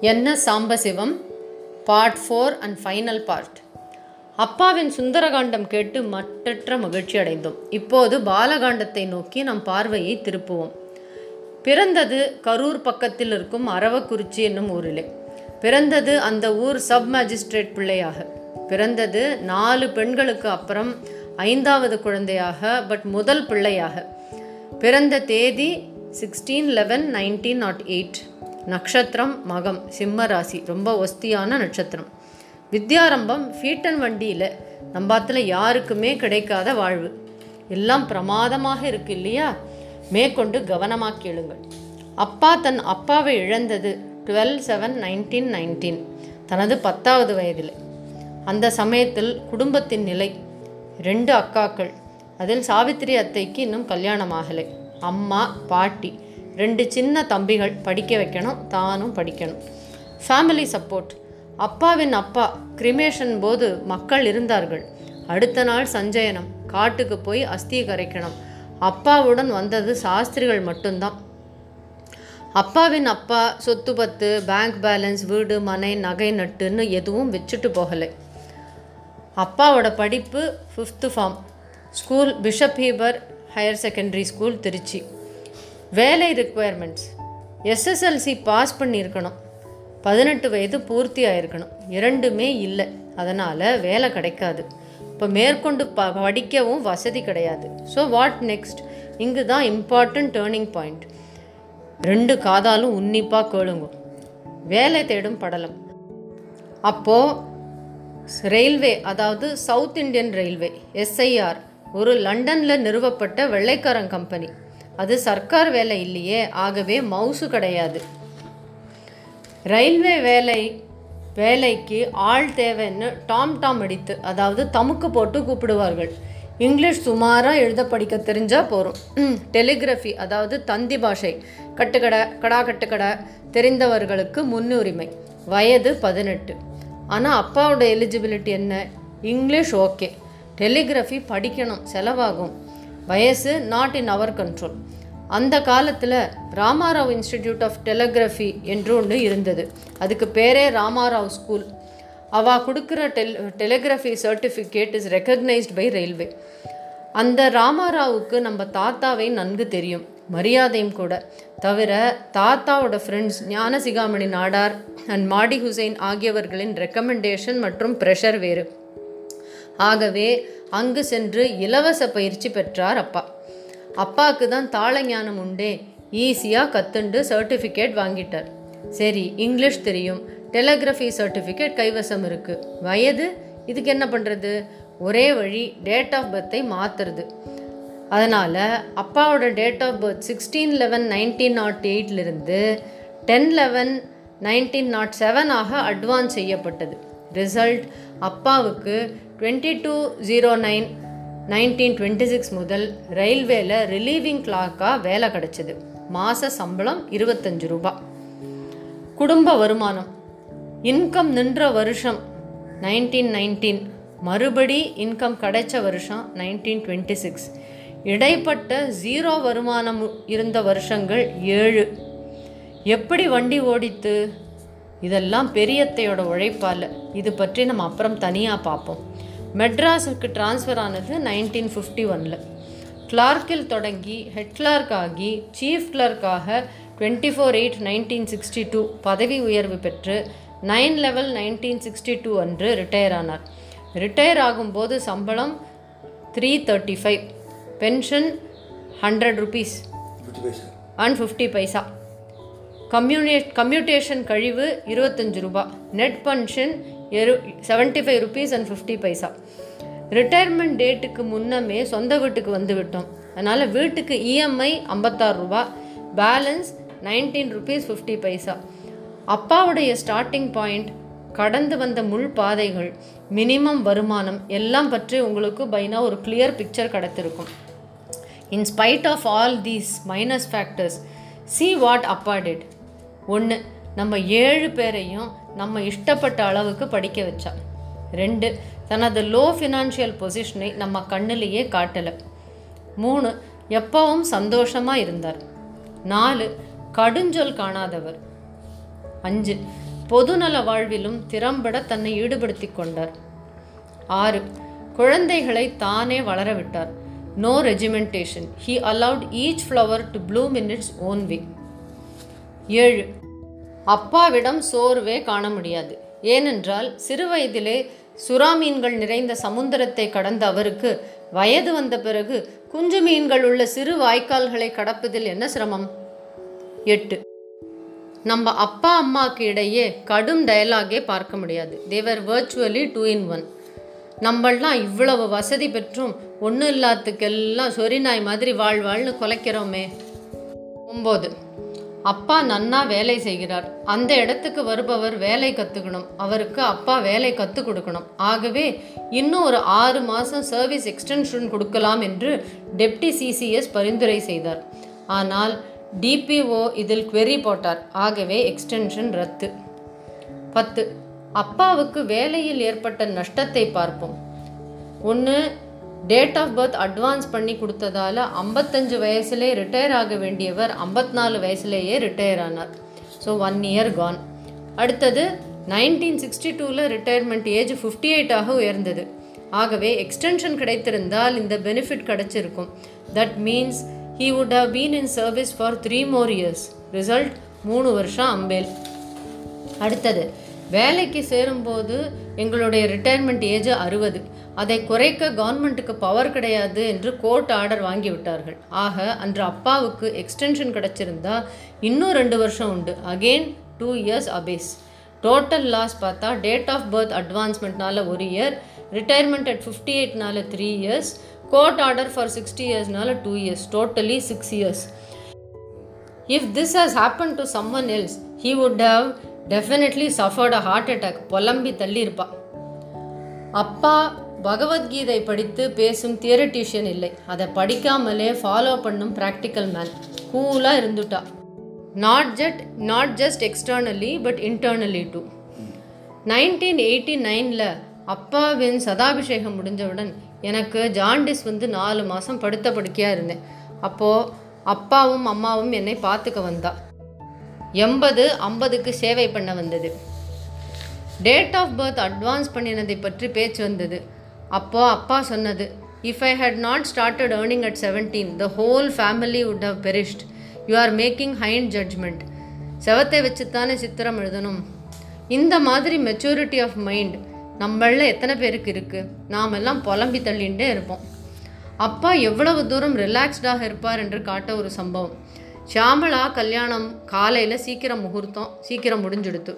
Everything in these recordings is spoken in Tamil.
என்ன Sambasivam part four and final part அப்பாவின் சுந்தரகாண்டம் கேட்டு மற்றற்ற மகிழ்ச்சி அடைந்தோம். இப்போது பாலகாண்டத்தை நோக்கி நம் பார்வையை திருப்புவோம். பிறந்தது கரூர் பக்கத்தில் இருக்கும் அரவக்குறிச்சி என்னும் ஊரிலே. பிறந்தது அந்த ஊர் சப் மேஜிஸ்ட்ரேட் பிள்ளையாக. பிறந்தது நாலு பெண்களுக்கு அப்புறம் ஐந்தாவது குழந்தையாக பட் முதல் பிள்ளையாக. பிறந்த தேதி sixteen eleven nineteen nought eight நட்சத்திரம் மகம் சிம்ம ராசி ரொம்ப ஒஸ்தியான நட்சத்திரம். வித்யாரம்பம் ஃபீட்டன் வண்டியில் நம்பாத்தில் யாருக்குமே கிடைக்காத வாழ்வு. எல்லாம் பிரமாதமாக இருக்கு இல்லையா? மேற்கொண்டு கவனமாக கேளுங்கள். அப்பா தன் அப்பாவை இழந்தது டுவெல் செவன் நைன்டீன் நைன்டீன் தனது பத்தாவது வயதில். அந்த சமயத்தில் குடும்பத்தின் நிலை ரெண்டு அக்காக்கள். அதில் சாவித்திரி அத்தைக்கு இன்னும் கல்யாணம் ஆகலை. அம்மா பாட்டி ரெண்டு சின்ன தம்பிகள் படிக்க வைக்கணும் தானும் படிக்கணும். ஃபேமிலி சப்போர்ட் அப்பாவின் அப்பா கிரிமேஷன் போது மக்கள் இருந்தார்கள். அடுத்த நாள் சஞ்சயனம். காட்டுக்கு போய் அஸ்தியை கரைக்கணும். அப்பாவுடன் வந்தது சாஸ்திரிகள் மட்டும்தான். அப்பாவின் அப்பா சொத்து பத்து பேங்க் பேலன்ஸ் வீடு மனை நகை நட்டுன்னு எதுவும் வச்சுட்டு போகலை. அப்பாவோட படிப்பு fifth form school Bishop Heber higher secondary school Trichy. வேலை ரிக்குவயர்மெண்ட்ஸ் எஸ்எஸ்எல்சி பாஸ் பண்ணியிருக்கணும். பதினெட்டு வயது பூர்த்தி ஆயிருக்கணும். இரண்டுமே இல்லை. அதனால் வேலை கிடைக்காது. இப்போ மேற்கொண்டு ப படிக்கவும் வசதி கிடையாது. ஸோ வாட் நெக்ஸ்ட் இங்கு தான் இம்பார்ட்டன்ட் டேர்னிங் பாயிண்ட் ரெண்டு காதாலும் உன்னிப்பாக கேளுங்க. வேலை தேடும் படலம். அப்போது ரயில்வே அதாவது சவுத் இந்தியன் ரயில்வே எஸ்ஐஆர் ஒரு லண்டனில் நிறுவப்பட்ட வெள்ளைக்காரன் கம்பெனி அது சர்க்கார் வேலை இல்லையே ஆகவே மவுசு கிடையாது. ரயில்வே வேலை வேலைக்கு ஆள் தேவைன்னு டாம் டாம் அடித்து அதாவது தமுக்கு போட்டு கூப்பிடுவார்கள். இங்கிலீஷ் சுமாராக எழுத படிக்க தெரிஞ்சால் போகிறோம் டெலிகிராஃபி அதாவது தந்தி பாஷை கட்டுக்கடை கடா கட்டுக்கடை தெரிந்தவர்களுக்கு முன்னுரிமை. வயது பதினெட்டு. ஆனால் அப்பாவோட எலிஜிபிலிட்டி என்ன? English okay. டெலிகிராஃபி படிக்கணும் செலவாகும். வயசு நாட் இன் அவர் கண்ட்ரோல் அந்த காலத்தில் ராமாராவ் இன்ஸ்டிடியூட் ஆஃப் டெலகிராஃபி என்று ஒன்று இருந்தது. அதுக்கு பேரே ராமாராவ் ஸ்கூல் அவா கொடுக்குற tel telegraphy certificate is recognised by railway அந்த ராமாராவுக்கு நம்ம தாத்தாவை நன்கு தெரியும். மரியாதையும் கூட. தவிர தாத்தாவோட ஃப்ரெண்ட்ஸ் ஞானசிகாமணி நாடார் அண்ட் மாடி ஹுசைன் ஆகியவர்களின் ரெக்கமெண்டேஷன் மற்றும் ப்ரெஷர் வேறு. ஆகவே அங்கு சென்று இலவச பயிற்சி பெற்றார் அப்பா. அப்பாவுக்கு தான் தாள ஞானம் உண்டே. ஈஸியாக கத்துண்டு சர்டிஃபிகேட் வாங்கிட்டார். சரி இங்கிலீஷ் தெரியும். டெலகிராஃபி சர்டிஃபிகேட் கைவசம் இருக்குது வயது? இதுக்கு என்ன பண்ணுறது ஒரே வழி டேட் ஆஃப் பர்த்தை மாற்றுறது அதனால் அப்பாவோட date of birth sixteen eleven nineteen nought எயிட்லேருந்து ten eleven nineteen nought seven ஆக அட்வான்ஸ் செய்யப்பட்டது. ரிசல்ட் அப்பாவுக்கு twenty two zero nine nineteen twenty six முதல் ரயில்வேல ரிலீவிங் கிளாக்காக வேலை கிடச்சிது. மாத சம்பளம் இருபத்தஞ்சு ரூபா. குடும்ப வருமானம். இன்கம் நின்ற வருஷம் நைன்டீன் நைன்டீன் மறுபடி இன்கம் கிடைச்ச வருஷம் நைன்டீன் டுவெண்ட்டி சிக்ஸ் இடைப்பட்ட ஜீரோ வருமானம் இருந்த வருஷங்கள் ஏழு. எப்படி வண்டி ஓடித்து இதெல்லாம் பெரியத்தையோட உழைப்பால். இது பற்றி நம்ம அப்புறம் தனியாக பார்ப்போம் மெட்ராஸுக்கு டிரான்ஸ்ஃபர் ஆனது நைன்டீன் ஃபிஃப்டி ஒனில் கிளார்க்கில் தொடங்கி ஹெட் கிளார்க் ஆகி chief கிளர்க்காக twenty four eight nineteen sixty two பதவி உயர்வு பெற்று nine eleven nineteen sixty two அன்று ரிட்டையர் ஆனார். ரிட்டையர் ஆகும்போது சம்பளம் three thirty five pension hundred rupees and fifty paisa commu commutation கழிவு இருபத்தஞ்சு ரூபா. நெட் பென்ஷன் எரு seventy five rupees and fifty paisa retirement டேட்டுக்கு முன்னமே சொந்த வீட்டுக்கு வந்து விட்டோம். அதனால் வீட்டுக்கு இஎம்ஐ ஐம்பத்தாறு ரூபா balance nineteen rupees fifty paisa அப்பாவுடைய ஸ்டார்டிங் பாயிண்ட் கடந்து வந்த முள் பாதைகள் மினிமம் வருமானம் எல்லாம் பற்றி உங்களுக்கு பைனா ஒரு கிளியர் பிக்சர் கிடைத்திருக்கும். In spite of all these minus factors see what அப்பா டிட் ஒன்று நம்ம ஏழு பேரையும் நம்ம இஷ்டப்பட்ட அளவுக்கு படிக்க வச்சா. ரெண்டு தனது லோ ஃபினான்ஷியல் பொசிஷனை நம்ம கண்ணிலேயே காட்டலை. மூணு எப்பவும் சந்தோஷமாக இருந்தார். நாலு கடுஞ்சொல் காணாதவர். அஞ்சு பொதுநல வாழ்விலும் திறம்பட தன்னை ஈடுபடுத்திக் கொண்டார். ஆறு குழந்தைகளை தானே வளர விட்டார். No regimentation he allowed each flower to bloom in its own way ஏழு அப்பாவிடம் சோர்வே காண முடியாது. ஏனென்றால் சிறுவயதிலே சுறா மீன்கள் நிறைந்த சமுத்திரத்தை கடந்த அவருக்கு வயது வந்த பிறகு குஞ்சு மீன்கள் உள்ள சிறு வாய்க்கால்களை கடப்பதில் என்ன சிரமம்? எட்டு. நம்ம அப்பா அம்மாக்கு இடையே கடும் டயலாகே பார்க்க முடியாது. They are virtually two in one நம்மளாம் இவ்வளவு வசதி பெற்றும் ஒன்றும் இல்லாத்துக்கெல்லாம் சொரி நாய் மாதிரி வாழ்வாள்னு குலைக்கிறோமே. ஒம்பது. அப்பா நன்னா வேலை செய்கிறார். அந்த இடத்துக்கு வருபவர் வேலை கற்றுக்கணும் அவருக்கு அப்பா வேலை கற்றுக் கொடுக்கணும். ஆகவே இன்னும் ஒரு ஆறு மாதம் சர்வீஸ் எக்ஸ்டென்ஷன் கொடுக்கலாம் என்று டெப்டி சிசிஎஸ் பரிந்துரை செய்தார். ஆனால் டிபிஓ இதில் குவெரி போட்டார். ஆகவே எக்ஸ்டென்ஷன் ரத்து. பத்து. அப்பாவுக்கு வேலையில் ஏற்பட்ட நஷ்டத்தை பார்ப்போம். ஒன்று டேட் ஆஃப் பர்த் அட்வான்ஸ் பண்ணி கொடுத்ததால ஐம்பத்தஞ்சு வயசுலேயே ரிட்டையர் ஆக வேண்டியவர் ஐம்பத்தி நாலு வயசுலேயே ரிட்டையர் ஆனார். ஸோ ஒன் இயர் கான் அடுத்தது நைன்டீன் சிக்ஸ்டி டூவில் ரிட்டையர்மெண்ட் ஏஜ் ஃபிஃப்டி எயிட்டாக உயர்ந்தது. ஆகவே எக்ஸ்டென்ஷன் கிடைத்திருந்தால் இந்த பெனிஃபிட் கிடைச்சிருக்கும். That means he would have been in service for three more years result மூணு வருஷம் அம்பேல். அடுத்தது வேலைக்கு சேரும்போது எங்களுடைய ரிட்டையர்மெண்ட் ஏஜ் அறுபது. அதை குறைக்க கவர்மெண்ட்டுக்கு பவர் கிடையாது என்று கோர்ட் ஆர்டர் வாங்கிவிட்டார்கள் ஆக அன்று அப்பாவுக்கு எக்ஸ்டென்ஷன் கிடைச்சிருந்தா இன்னும் ரெண்டு வருஷம் உண்டு. அகெயின் டூ இயர்ஸ் அபேஸ் டோட்டல் லாஸ் பார்த்தா டேட் ஆஃப் பர்த் அட்வான்ஸ்மெண்ட்னால ஒரு year retirement at fifty எயிட்னால three years court order for sixty இயர்ஸ்னால two years totally six years If this has happened someone else he would have definitely suffered a heart attack புலம்பி தள்ளியிருப்பா அப்பா பகவத்கீதை படித்து பேசும் தியரட்டிஷியன் இல்லை. அதை படிக்காமலே ஃபாலோ பண்ணும் ப்ராக்டிக்கல் மேன் கூலாக இருந்துட்டா. Not jus not just externally but internally too nineteen eighty நைனில் அப்பாவின் சதாபிஷேகம் முடிஞ்சவுடன் எனக்கு ஜாண்டிஸ் வந்து நாலு மாதம் படுத்த படுக்கையாக இருந்தேன். அப்போது அப்பாவும் அம்மாவும் என்னை பார்த்துக்க வந்தா. எண்பது ஐம்பதுக்கு சேவை பண்ண வந்தது. டேட் ஆஃப் பர்த் அட்வான்ஸ் பண்ணினதை பற்றி பேச்சு வந்தது. அப்போ அப்பா சொன்னது if I had not started earning at seventeen the whole family would have perished you are making hind judgement செவத்தை வச்சுத்தானே சித்திரம் எழுதணும். இந்த மாதிரி மெச்சூரிட்டி ஆஃப் மைண்ட் நம்மள எத்தனை பேருக்கு இருக்குது நாம் எல்லாம் புலம்பி தள்ளிகிட்டே இருப்போம். அப்பா எவ்வளவு தூரம் ரிலாக்ஸ்டாக இருப்பார் என்று காட்ட ஒரு சம்பவம். ஷியாமளா கல்யாணம் காலையில் சீக்கிரம் முகூர்த்தம் சீக்கிரம் முடிஞ்சுடுத்து.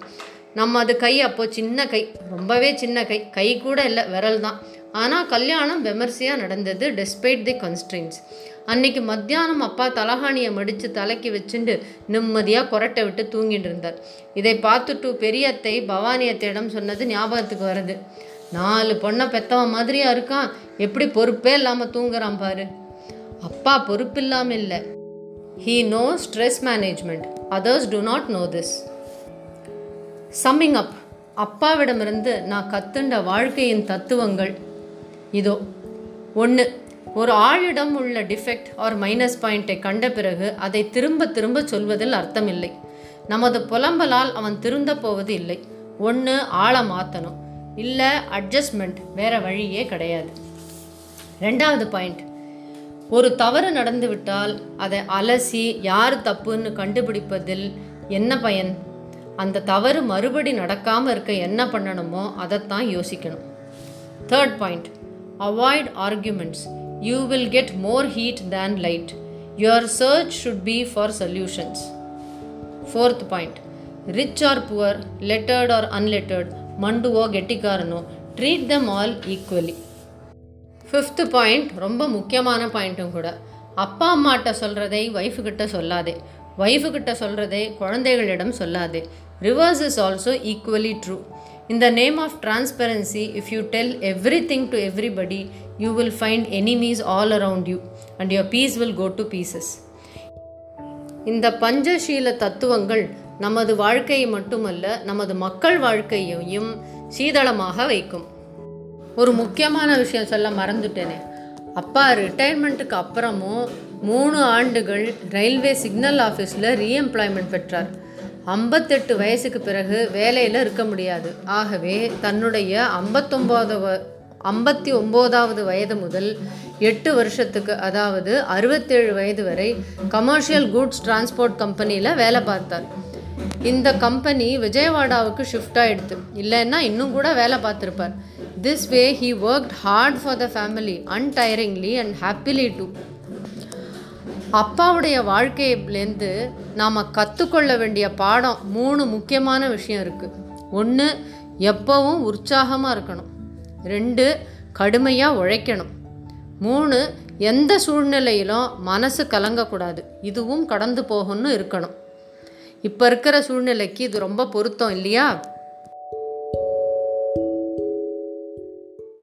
நம்ம அது கை அப்போது சின்ன கை ரொம்பவே சின்ன கை. கை கூட இல்லை விரல் தான். ஆனால் கல்யாணம் விமர்சையாக நடந்தது டெஸ்பைட் தி கன்ஸ்ட்ரெயின்ஸ் அன்னைக்கு மத்தியானம் அப்பா தலகாணியை மடித்து தலைக்கு வச்சுண்டு நிம்மதியாக கொரட்டை விட்டு தூங்கிட்டு இருந்தார். இதை பார்த்துட்டு பெரியத்தை பவானி அத்தையிடம் சொன்னது ஞாபகத்துக்கு வருது. நாலு பொண்ணை பெத்தவன் மாதிரியா இருக்கான். எப்படி பொறுப்பே இல்லாமல் தூங்குறான் பாரு. அப்பா பொறுப்பு இல்லாமல் இல்லை. He no stress management others do not know this summing up அப்பாவிடமிருந்து நான் கத்துண்ட வாழ்க்கையின் தத்துவங்கள் இதோ ஒன்று ஒரு ஆளிடம் உள்ள டிஃபெக்ட் ஆர் மைனஸ் பாயிண்ட்டை கண்ட பிறகு அதை திரும்ப திரும்ப சொல்வதில் அர்த்தமில்லை. நமது புலம்பலால் அவன் திருந்த போவது இல்லை. ஒன்று ஆளை மாற்றணும் இல்லை அட்ஜஸ்ட்மெண்ட் வேற வழியே கிடையாது. ரெண்டாவது பாயிண்ட் ஒரு தவறு நடந்துவிட்டால் அதை அலசி யார் தப்புன்னு கண்டுபிடிப்பதில் என்ன பயன்? அந்த தவறு மறுபடி நடக்காமல் இருக்க என்ன பண்ணணுமோ அதைத்தான் யோசிக்கணும். Third point avoid arguments you will get more heat than light your search should be for solutions fourth point rich or poor lettered or unlettered மண்டுவோ கெட்டிக்காரனோ treat them all equally fifth point ரொம்ப முக்கியமான பாயிண்ட்டும் கூட அப்பா அம்மாட்ட சொல்கிறதை ஒய்ஃபுக்கிட்ட சொல்லாதே ஒய்ஃபுக்கிட்ட சொல்கிறதை குழந்தைகளிடம் சொல்லாதே reverse is also equally true இந்த name of transparency if you tell everything to everybody you will find enemies all around you and your peace will go to pieces இந்த பஞ்சசீல தத்துவங்கள் நமது வாழ்க்கையை மட்டுமல்ல நமது மக்கள் வாழ்க்கையையும் சீதளமாக வைக்கும். ஒரு முக்கியமான விஷயம் சொல்ல மறந்துட்டேனே. அப்பா ரிட்டையர்மெண்ட்டுக்கு அப்புறமும் மூணு ஆண்டுகள் ரயில்வே சிக்னல் ஆஃபீஸில் ரீஎம்ப்ளாய்மெண்ட் பெற்றார். ஐம்பத்தெட்டு வயசுக்கு பிறகு வேலையில் இருக்க முடியாது. ஆகவே தன்னுடைய ஐம்பத்தொம்போது ஐம்பத்தி ஒம்போதாவது வயது முதல் எட்டு வருஷத்துக்கு அதாவது அறுபத்தேழு வயது வரை கமர்ஷியல் குட்ஸ் டிரான்ஸ்போர்ட் கம்பெனியில் வேலை பார்த்தார். இந்த கம்பெனி விஜயவாடாவுக்கு ஷிஃப்ட் ஆகிடுது இல்லைன்னா இன்னும் கூட வேலை பார்த்துருப்பார். This way he worked hard for the family untiringly and happily too அப்பாவுடைய வாழ்க்கையிலேருந்து நாம் கற்றுக்கொள்ள வேண்டிய பாடம் மூணு முக்கியமான விஷயம் இருக்குது ஒன்று எப்போவும் உற்சாகமாக இருக்கணும். ரெண்டு கடுமையாக உழைக்கணும். மூணு எந்த சூழ்நிலையிலும் மனசு கலங்கக்கூடாது. இதுவும் கடந்து போகணும்னு இருக்கணும். இப்போ இருக்கிற சூழ்நிலைக்கு இது ரொம்ப பொருத்தம் இல்லையா?